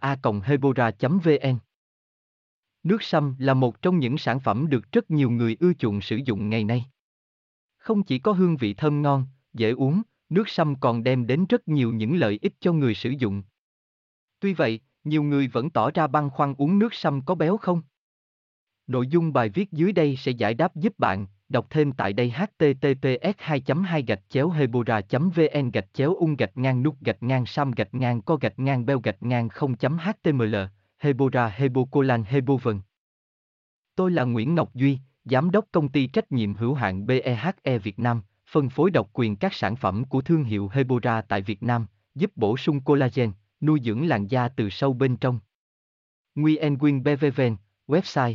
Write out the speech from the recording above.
a hebora vn Nước sâm là một trong những sản phẩm được rất nhiều người ưa chuộng sử dụng ngày nay. Không chỉ có hương vị thơm ngon, dễ uống, nước sâm còn đem đến rất nhiều những lợi ích cho người sử dụng. Tuy vậy, nhiều người vẫn tỏ ra băn khoăn uống nước sâm có béo không? Nội dung bài viết dưới đây sẽ giải đáp giúp bạn, đọc thêm tại đây https 2 2 gạch chéo hebora vn gạch chéo ung gạch ngang nút gạch ngang sam gạch ngang co gạch ngang beo gạch ngang 0.html hebora hebocolan hebovn Tôi là Nguyễn Ngọc Duy, Giám đốc công ty trách nhiệm hữu hạn BEHE Việt Nam, phân phối độc quyền các sản phẩm của thương hiệu Hebora tại Việt Nam, giúp bổ sung collagen, nuôi dưỡng làn da từ sâu bên trong. Nguyen Nguyen BVVN, website